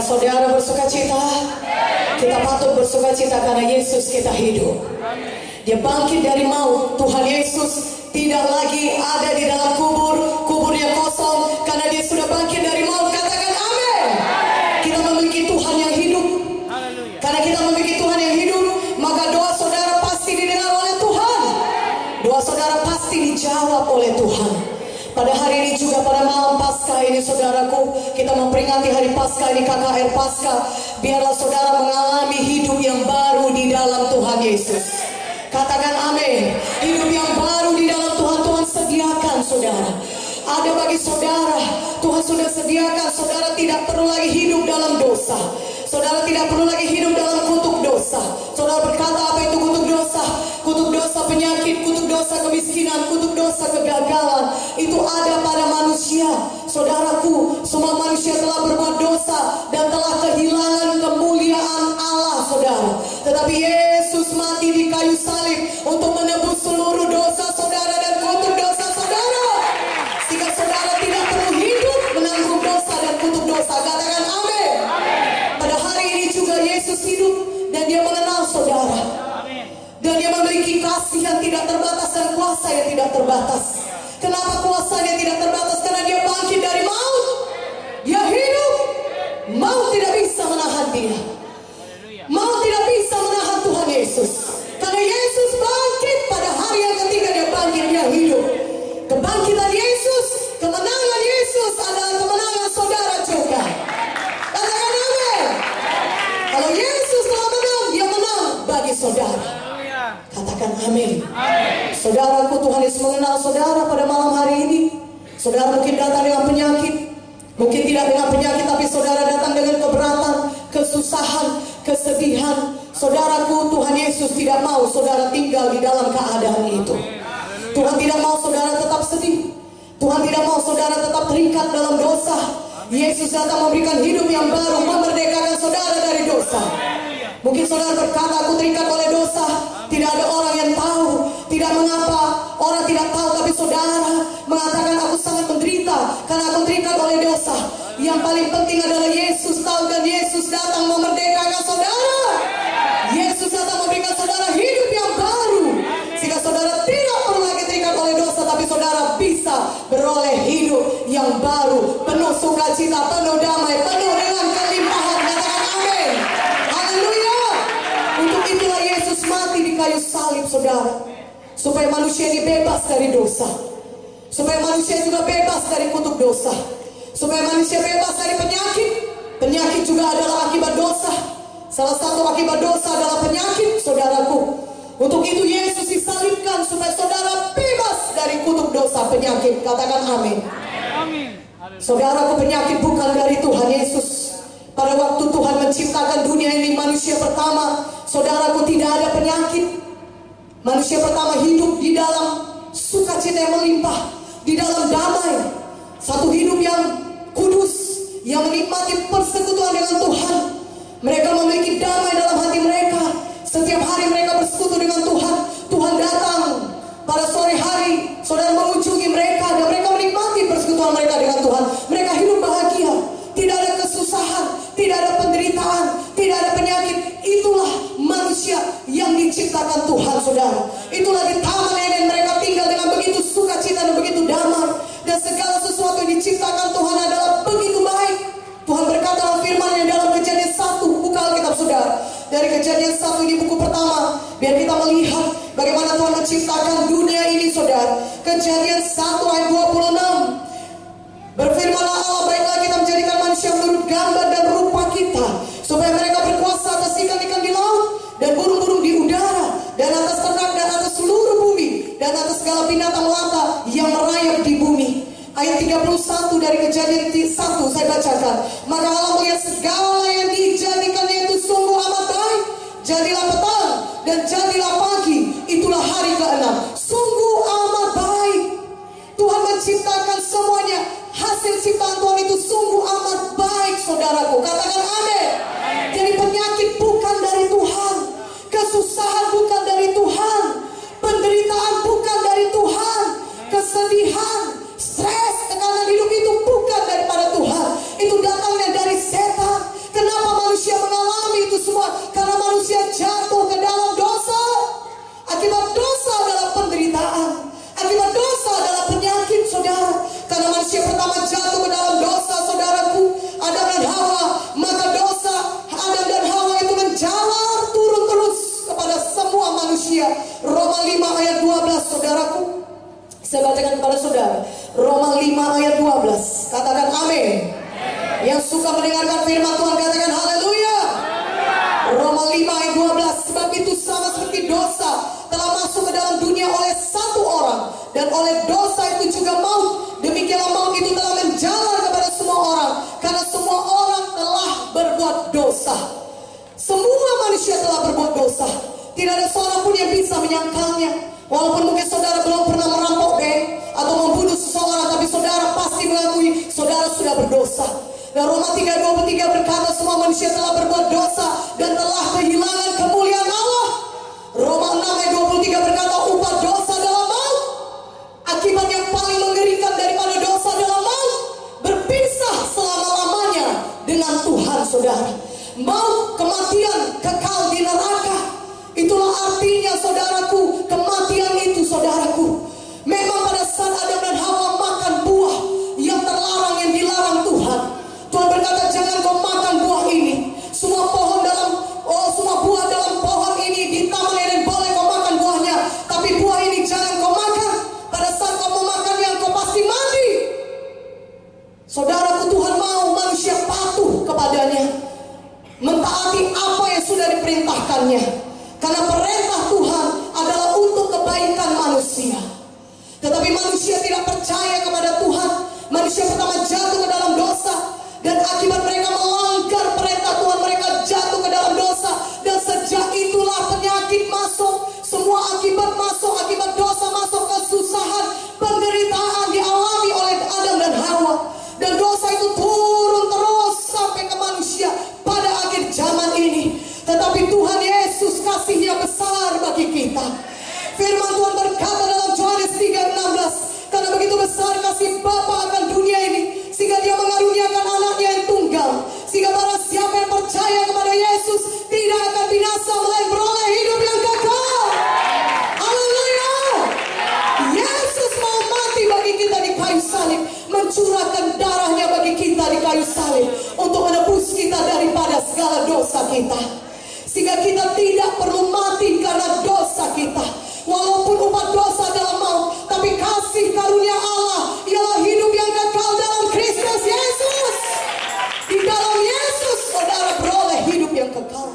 Apakah saudara bersuka cita? Kita patut bersuka cita karena Yesus kita hidup. Dia bangkit dari maut. Tuhan Yesus tidak lagi ada di dalam kubur. Kuburnya kosong karena dia sudah bangkit dari maut. Ini saudaraku. Kita memperingati hari Paskah ini KKR Paskah. Biarlah saudara mengalami hidup yang baru di dalam Tuhan Yesus. Katakan amin. Hidup yang baru di dalam Tuhan Tuhan sediakan saudara. Ada bagi saudara Tuhan sudah sediakan. Saudara tidak perlu lagi hidup dalam dosa. Saudara tidak perlu lagi hidup dalam kutuk dosa. Saudara berkata apa itu kutuk dosa? Kutuk dosa penyakit, kutuk dosa kemiskinan, kutuk dosa kegagalan. Itu ada pada manusia Saudaraku, semua manusia telah berbuat dosa Dan telah kehilangan kemuliaan Allah saudara. Tetapi Yesus mati di kayu salib Untuk menebus seluruh dosa saudara dan kutuk dosa saudara. Sehingga saudara tidak perlu hidup menanggung dosa dan kutuk dosa. Katakan amin. Pada hari ini juga Yesus hidup Dan dia mengenal saudara. Dan dia memiliki kasih yang tidak terbatas dan kuasa yang tidak terbatas. Kenapa kuasanya tidak terbatas? Karena dia bangkit dari maut. Dia hidup. Maut tidak bisa menahan dia. Saudara mungkin datang dengan penyakit. Mungkin tidak dengan penyakit tapi saudara datang dengan keberatan, kesusahan, kesedihan. Saudaraku Tuhan Yesus tidak mau saudara tinggal di dalam keadaan itu. Tuhan tidak mau saudara tetap sedih. Tuhan tidak mau saudara tetap terikat dalam dosa. Yesus datang memberikan hidup yang baru, memerdekakan saudara dari dosa. Mungkin saudara berkata, aku terikat oleh dosa. Tidak ada orang yang tahu. Tidak mengapa orang tidak tahu. Saudara mengatakan, aku sangat menderita. Karena aku terikat oleh dosa. Yang paling penting adalah Yesus tahu. Dan Yesus datang memerdekakan saudara. Yesus datang memberikan saudara hidup yang baru. Sehingga saudara tidak perlu lagi terikat oleh dosa. Tapi saudara bisa beroleh hidup yang baru. Penuh sukacita, penuh damai, penuh dengan kelimpahan. Katakan amin. Haleluya. Untuk itulah Yesus mati di kayu salib saudara. Supaya manusia ini bebas dari dosa. Supaya manusia juga bebas dari kutuk dosa. Supaya manusia bebas dari penyakit. Penyakit juga adalah akibat dosa. Salah satu akibat dosa adalah penyakit saudaraku. Untuk itu Yesus disalibkan supaya saudara bebas dari kutuk dosa penyakit. Katakan amin. Saudaraku penyakit bukan dari Tuhan Yesus. Pada waktu Tuhan menciptakan dunia ini manusia pertama, saudaraku tidak ada penyakit. Manusia pertama hidup di dalam sukacita yang melimpah, di dalam damai. Satu hidup yang kudus, yang menikmati persekutuan dengan Tuhan. Mereka memiliki damai dalam hati mereka. Setiap hari mereka Dari kejadian satu ini buku pertama, biar kita melihat bagaimana Tuhan menciptakan dunia ini saudara. Kejadian 1 ayat 26. Berfirmanlah Allah, baiklah kita menjadikan manusia menurut gambar dan rupa kita. Supaya mereka berkuasa atas ikan-ikan di laut dan burung-burung di udara. Dan atas ternak dan atas seluruh bumi. Dan atas segala binatang melata yang merayap di bumi. Ayat 31 dari kejadian 1 saya bacakan. Maka Allah melihat segala yang dijadikannya Jadilah petang dan jadilah pagi. Itulah hari ke-6. Sungguh amat baik. Tuhan menciptakan semuanya. Hasil ciptaan Tuhan itu sungguh amat baik saudaraku. Katakan amin. Jadi penyakit bukan dari Tuhan. Kesusahan bukan manusia. Roma 5 ayat 12 saudaraku. Saya bacakan kepada saudara. Roma 5 ayat 12. Katakan amin. Yang suka mendengarkan firman Tuhan katakan haleluya. Roma 5 ayat 12 Sebab itu sama seperti dosa Telah masuk ke dalam dunia oleh satu orang Dan oleh dosa itu juga maut Demikianlah maut itu telah menjalar kepada semua orang Karena semua orang telah berbuat dosa Semua manusia telah berbuat dosa Tidak ada seorang pun yang bisa menyangkalnya Walaupun mungkin saudara belum pernah merampok bank Atau membunuh seseorang Tapi saudara pasti mengakui Saudara sudah berdosa dan Roma 3:23 berkata semua manusia telah berbuat dosa dan telah kehilangan kemuliaan Allah. Roma 6 ayat 23 berkata Saudaraku Tuhan mau manusia patuh kepadanya. Mentaati apa yang sudah diperintahkannya. Karena perintah Tuhan adalah untuk kebaikan manusia. Tetapi manusia tidak percaya kepada Tuhan. Kita. Sehingga kita tidak perlu mati karena dosa kita. Walaupun upah dosa dalam maut, tapi kasih karunia Allah ialah hidup yang kekal dalam Kristus Yesus. Di dalam Yesus saudara beroleh hidup yang kekal.